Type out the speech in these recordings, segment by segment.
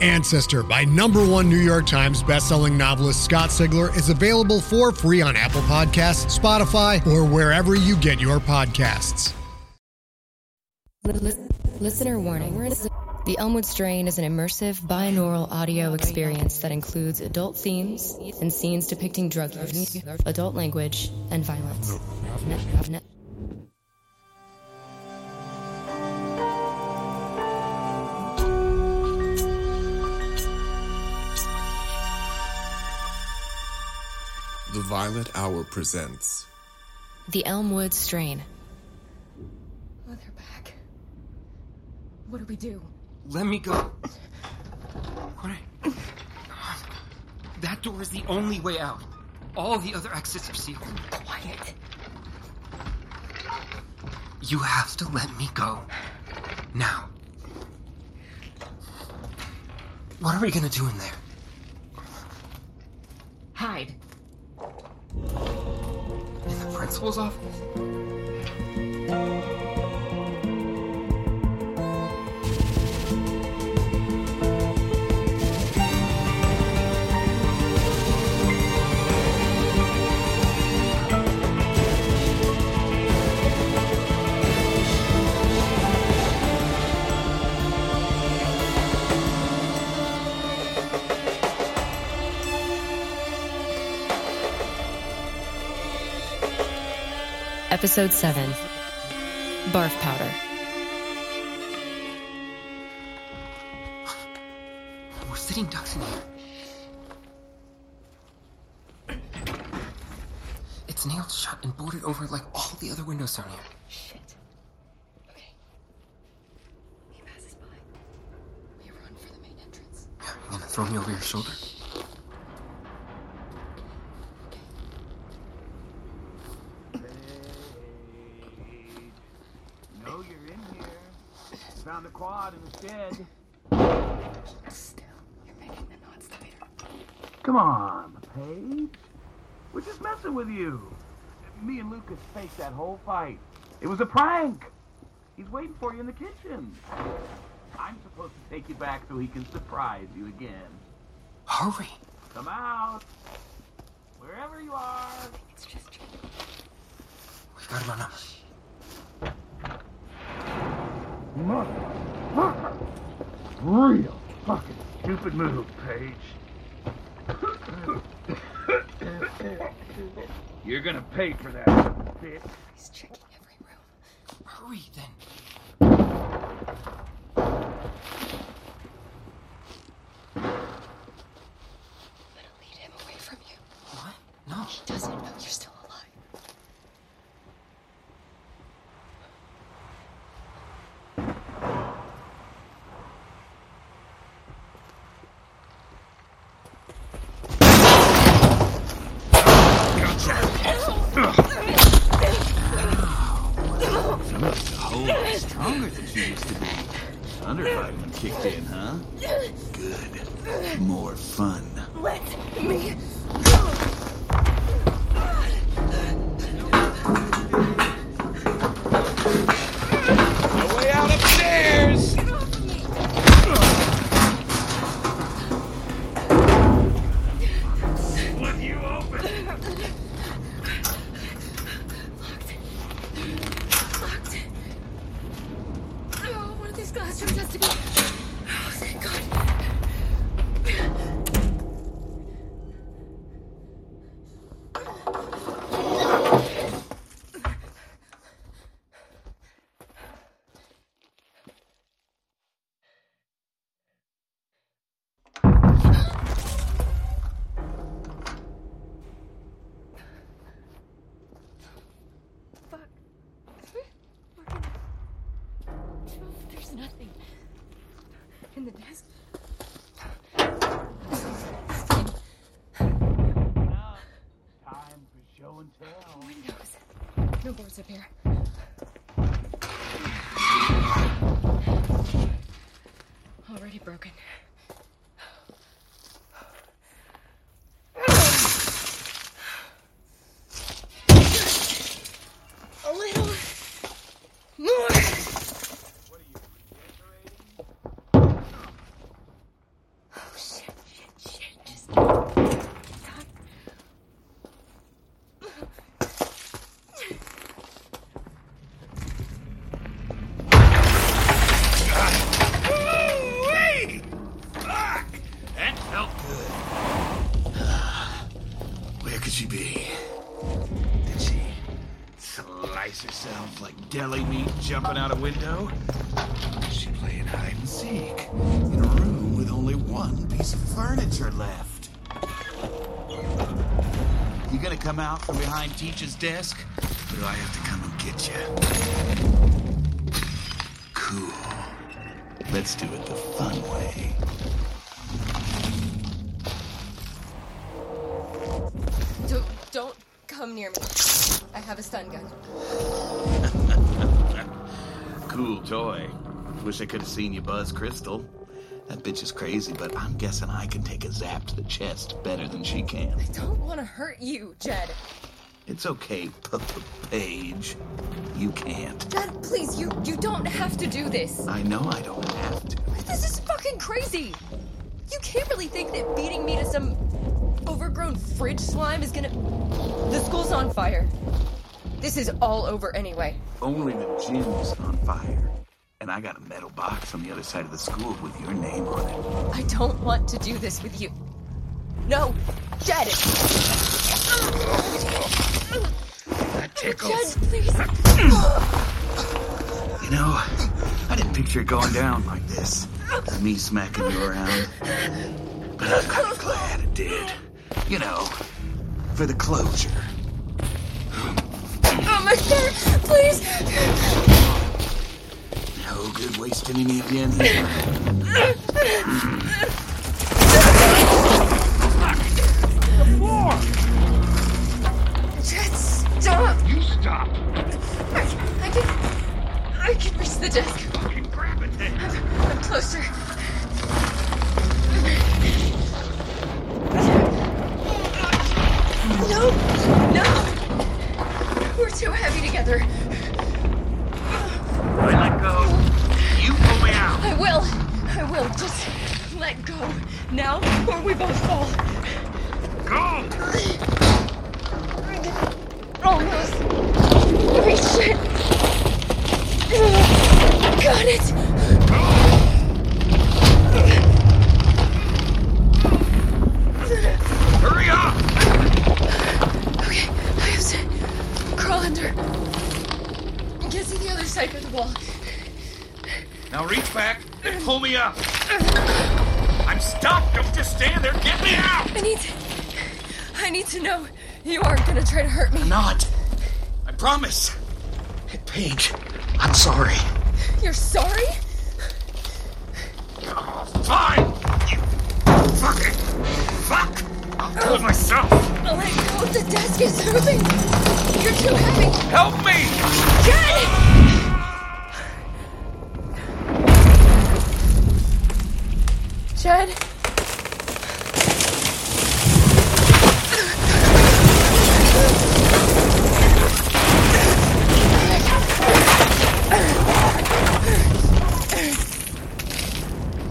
Ancestor by number one New York Times bestselling novelist Scott Sigler is available for free on Apple Podcasts, Spotify, or wherever you get your podcasts. Listener warning. The Elmwood Strain is an immersive binaural audio experience that includes adult themes and scenes depicting drug use, adult language, and violence. Violet Hour presents The Elmwood Strain. Oh, they're back. What do we do? Let me go. What? That door is the only way out. All the other exits are sealed. Quiet. You have to let me go. Now. What are we gonna do in there? Hide. In the principal's office? Episode 7 Barf Powder. We're sitting ducks in here. It's nailed shut and boarded over like all the other windows down here. Shit. Okay. He passes by. We run for the main entrance. Yeah, you gonna throw me over your shoulder? Found the quad in the shed. Still, you're making the knots tighter. Come on, Paige. We're just messing with you. Me and Lucas faked that whole fight. It was a prank. He's waiting for you in the kitchen. I'm supposed to take you back so he can surprise you again. Hurry! Come out. Wherever you are. It's just Jane. We've gotta run up. Motherfucker. Real fucking stupid move, Paige. You're gonna pay for that, bitch. He's checking every room. Hurry then. I'm gonna lead him away from you. What? No. He doesn't know you're still alive. Oh, stronger than she used to be. Undervitamin kicked in, huh? Good. More fun. Let me. In the desk. Time for show and tell. Windows. No boards up here. Already broken. Deli meat jumping out a window? Is she playing hide and seek in a room with only one piece of furniture left? You gonna come out from behind teacher's desk? Or do I have to come and get you? Cool. Let's do it the fun way. Don't, don't come near me. I have a stun gun. Cool toy. Wish I could have seen you buzz Crystal. That bitch is crazy, but I'm guessing I can take a zap to the chest better than she can. I don't want to hurt you, Jed. It's okay, P- P- Paige. You can't. Jed, please, you you don't have to do this. I know I don't have to. This is fucking crazy. You can't really think that beating me to some overgrown fridge slime is gonna. The school's on fire. This is all over anyway. Only the gym's on fire. And I got a metal box on the other side of the school with your name on it. I don't want to do this with you. No, Jed. That tickles. Jed, please. You know, I didn't picture it going down like this. Me smacking you around. But I'm kind of glad it did. You know, for the closure. My god, please. No good wasting any of you in here. Jed, stop. You stop. I, I can. I can reach the desk. Fucking grab it then. I'm closer. Too heavy together. I let go. You pull me out. I will. I will. Just let go. Now, or we both fall. Go. Almost. Holy shit. I'm stuck. Don't just stand there. Get me out. I need to. I need to know you aren't gonna try to hurt me. I'm Not. I promise. Hey, Paige, I'm sorry. You're sorry? Oh, fine. You fucking fuck. I'll do it myself. Let go. The desk is moving. You're too heavy. Help me. Jed.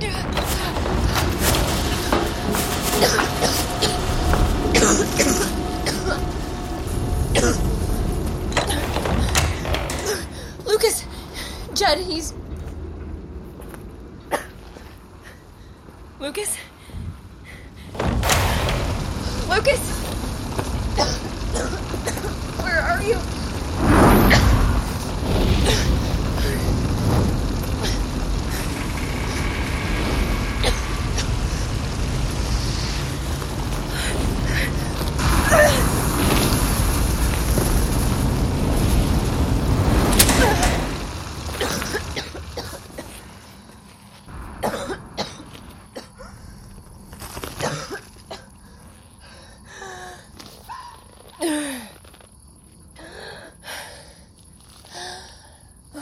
Jed. Lucas. Jed, he's. you.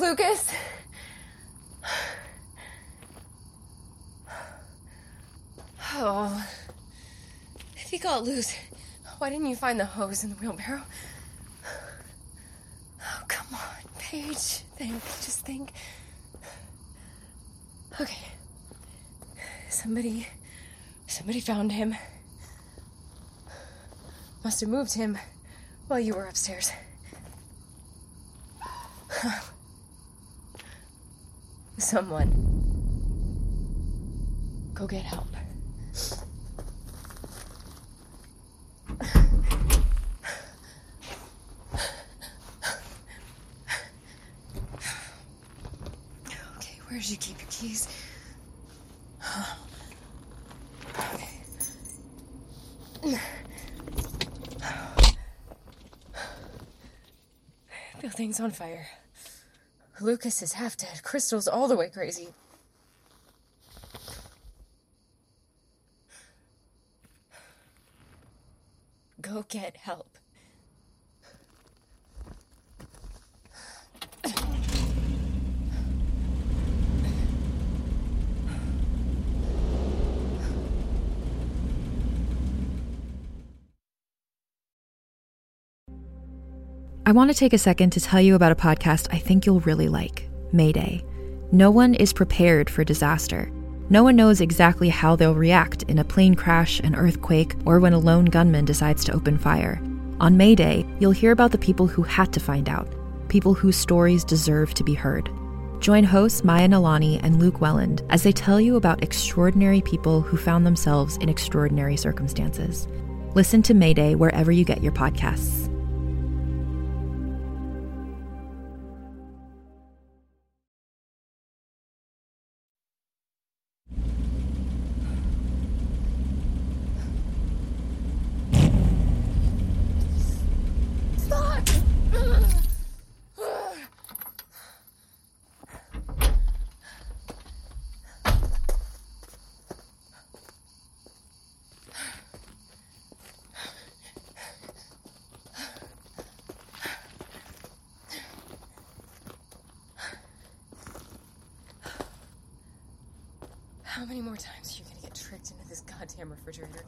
Lucas? Oh. Got loose, why didn't you find the hose in the wheelbarrow? Oh, come on, Paige. Think. Just think. Okay. Somebody. Somebody found him. Must have moved him while you were upstairs. Someone. Go get help. Okay, where did you keep your keys? Building's on fire. Lucas is half dead. Crystal's all the way crazy. Go get help. I want to take a second to tell you about a podcast I think you'll really like Mayday. No one is prepared for disaster. No one knows exactly how they'll react in a plane crash, an earthquake, or when a lone gunman decides to open fire. On Mayday, you'll hear about the people who had to find out, people whose stories deserve to be heard. Join hosts Maya Nalani and Luke Welland as they tell you about extraordinary people who found themselves in extraordinary circumstances. Listen to Mayday wherever you get your podcasts. How many more times are you gonna get tricked into this goddamn refrigerator?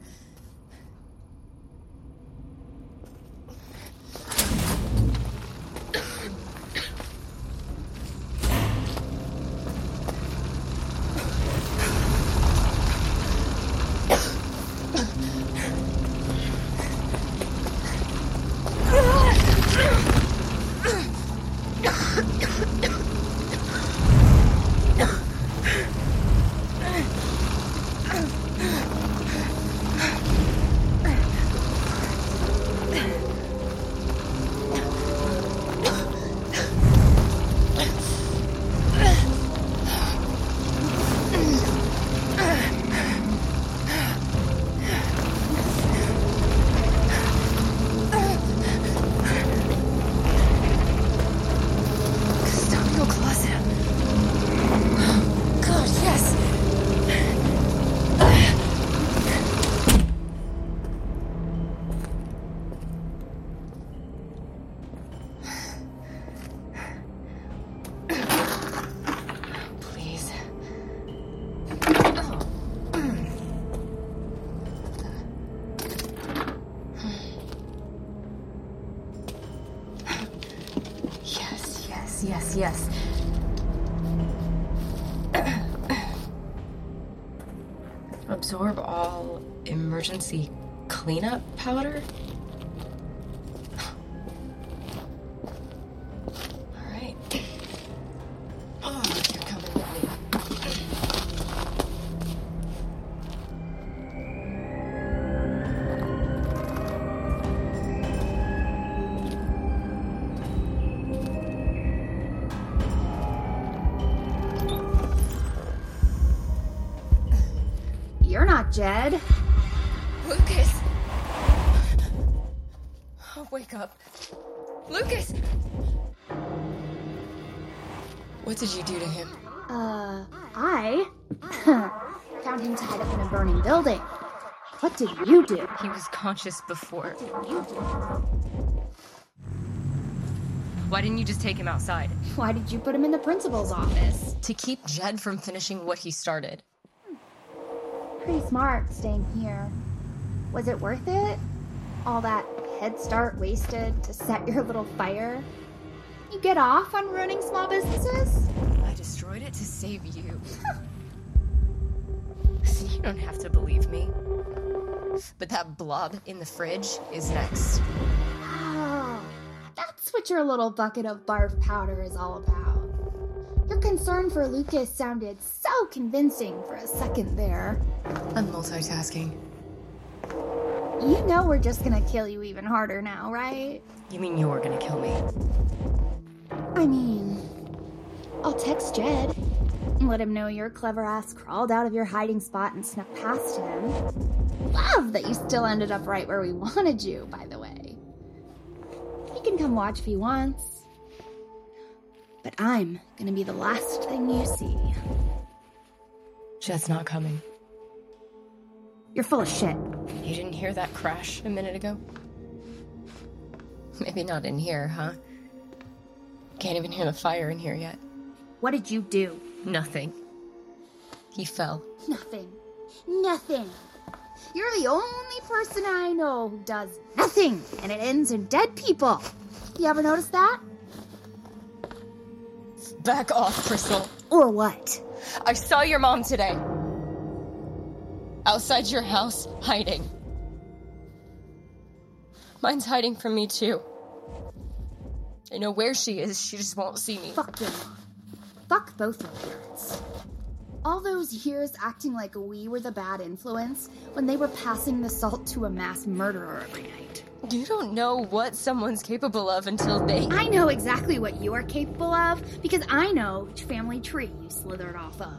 Yes. Absorb all emergency cleanup powder? Up, Jed? Lucas! Oh, wake up. Lucas! What did you do to him? Uh, I found him tied up in a burning building. What did you do? He was conscious before. You do. Why didn't you just take him outside? Why did you put him in the principal's office? To keep Jed from finishing what he started. Pretty smart staying here. Was it worth it? All that head start wasted to set your little fire? You get off on ruining small businesses? I destroyed it to save you. you don't have to believe me. But that blob in the fridge is next. Oh, that's what your little bucket of barf powder is all about. Your concern for Lucas sounded so convincing for a second there. I'm multitasking. You know we're just gonna kill you even harder now, right? You mean you're gonna kill me? I mean, I'll text Jed and let him know your clever ass crawled out of your hiding spot and snuck past him. Love that you still ended up right where we wanted you, by the way. He can come watch if he wants. But I'm gonna be the last thing you see. Jed's not coming. You're full of shit. You didn't hear that crash a minute ago? Maybe not in here, huh? Can't even hear the fire in here yet. What did you do? Nothing. He fell. Nothing. Nothing. You're the only person I know who does nothing, and it ends in dead people. You ever notice that? Back off, Crystal. Or what? I saw your mom today. Outside your house, hiding. Mine's hiding from me, too. I know where she is, she just won't see me. Fuck mom. Fuck both of your parents. All those years acting like we were the bad influence when they were passing the salt to a mass murderer every night. You don't know what someone's capable of until they. I know exactly what you are capable of because I know which family tree you slithered off of.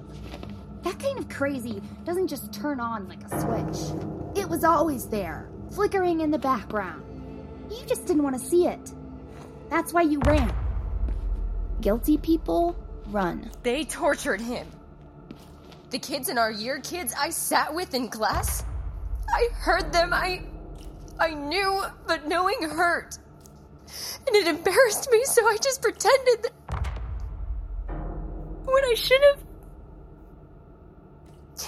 That kind of crazy doesn't just turn on like a switch. It was always there, flickering in the background. You just didn't want to see it. That's why you ran. Guilty people run. They tortured him. The kids in our year, kids I sat with in class, I heard them. I. I knew, but knowing hurt. And it embarrassed me, so I just pretended that. When I should have.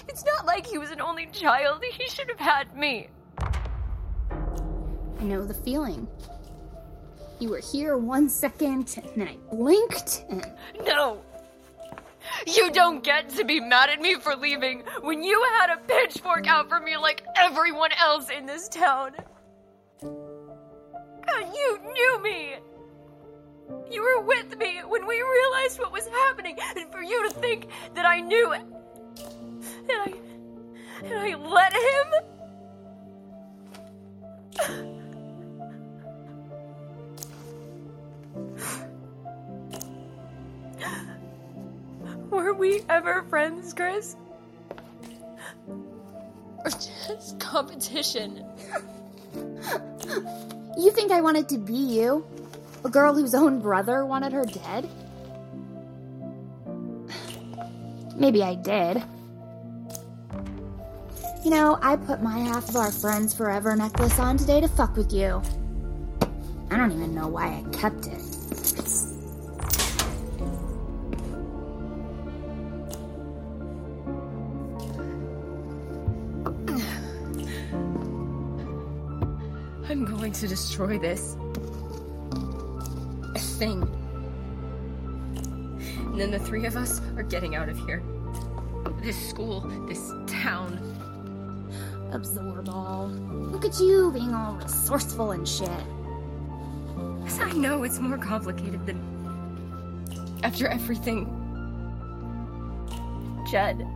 It's not like he was an only child. He should have had me. I know the feeling. You were here one second, and then I blinked, and. No! You don't get to be mad at me for leaving when you had a pitchfork out for me like everyone else in this town. God, you knew me! You were with me when we realized what was happening, and for you to think that I knew. it. And I. And I let him? We ever friends, Chris? Or just competition? You think I wanted to be you? A girl whose own brother wanted her dead? Maybe I did. You know, I put my half of our friends forever necklace on today to fuck with you. I don't even know why I kept it. Going to destroy this thing. And then the three of us are getting out of here. This school, this town. Absorb all. Look at you being all resourceful and shit. 'Cause I know it's more complicated than. After everything. Jed.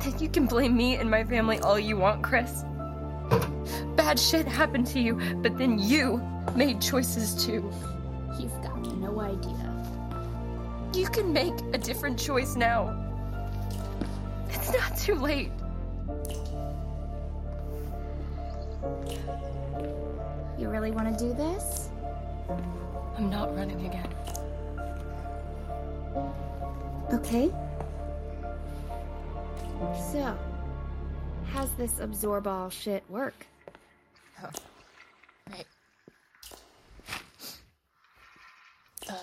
Then you can blame me and my family all you want, Chris. Bad shit happened to you, but then you made choices too. You've got no idea. You can make a different choice now. It's not too late. You really want to do this? I'm not running again. Okay. So, how's this absorball shit work? Oh, right. Uh,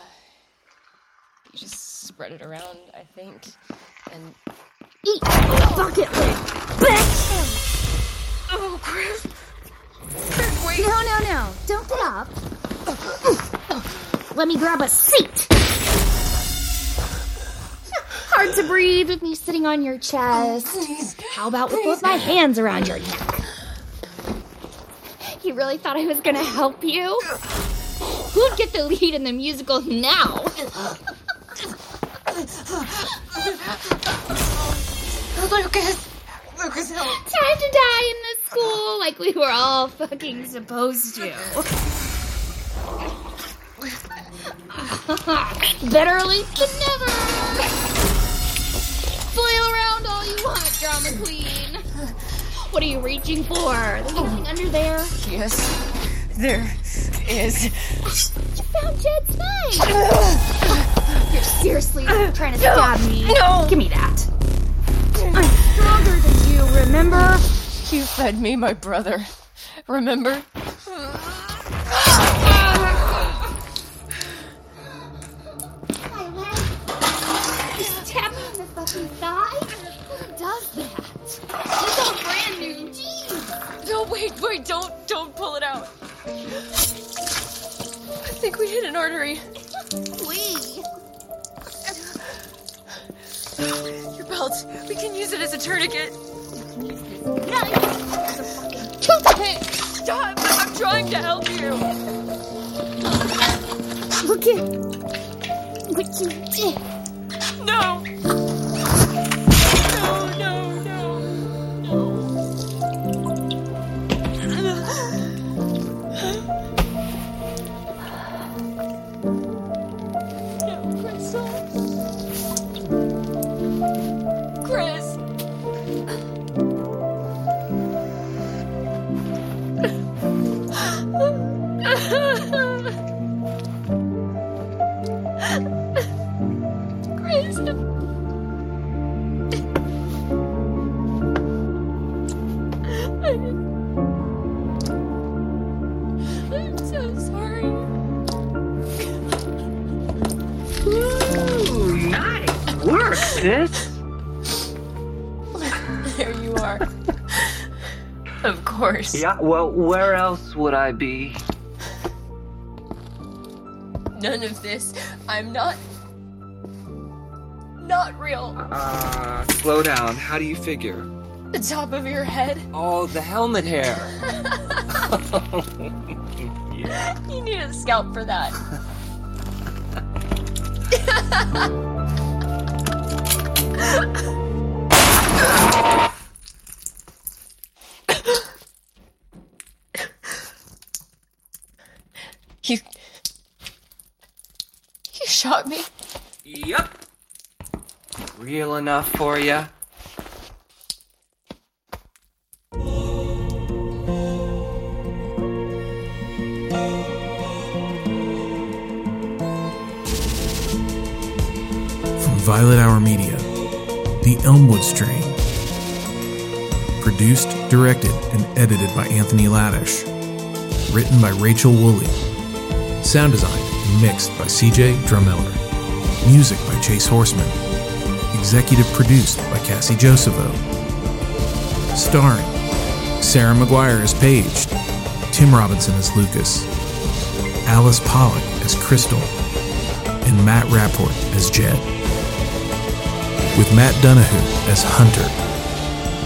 you just spread it around, I think, and Eat the bucket lid, bitch! oh, Chris. Wait. No, no, no. Don't get up. Let me grab a seat. Hard to breathe with me sitting on your chest. Oh, How about with both my hands around your neck? You really thought I was gonna help you? Who'd get the lead in the musical now? Lucas, Lucas, help! Time to die in the school like we were all fucking supposed to. Better late than never. Flail around all you want, drama queen. What are you reaching for? There's anything under there? Yes, there is. You found Jed's knife. You're seriously trying to stab me. No. Give me that. I'm stronger than you, remember? You fed me my brother. Remember? My leg. You stabbed me in the fucking thigh? Who does that? It's all brand new. Jeez. No, wait, wait, don't, don't pull it out. I think we hit an artery. We. Your belt. We can use it as a tourniquet. Hey, stop! I'm trying to help you. Look at what you did. No. No, no, no, no. Well, where else would I be? None of this. I'm not. Not real. Uh, slow down. How do you figure? The top of your head. Oh, the helmet hair. yeah. You need a scalp for that. shot me. Yep. Real enough for ya? From Violet Hour Media, The Elmwood Strain. Produced, directed, and edited by Anthony Laddish. Written by Rachel Woolley. Sound designed mixed by CJ Drumeller. Music by Chase Horseman. Executive produced by Cassie Josepho. Starring Sarah McGuire as Paige, Tim Robinson as Lucas, Alice Pollock as Crystal, and Matt Rapport as Jed. With Matt Donahue as Hunter.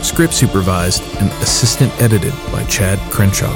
Script supervised and assistant edited by Chad Crenshaw.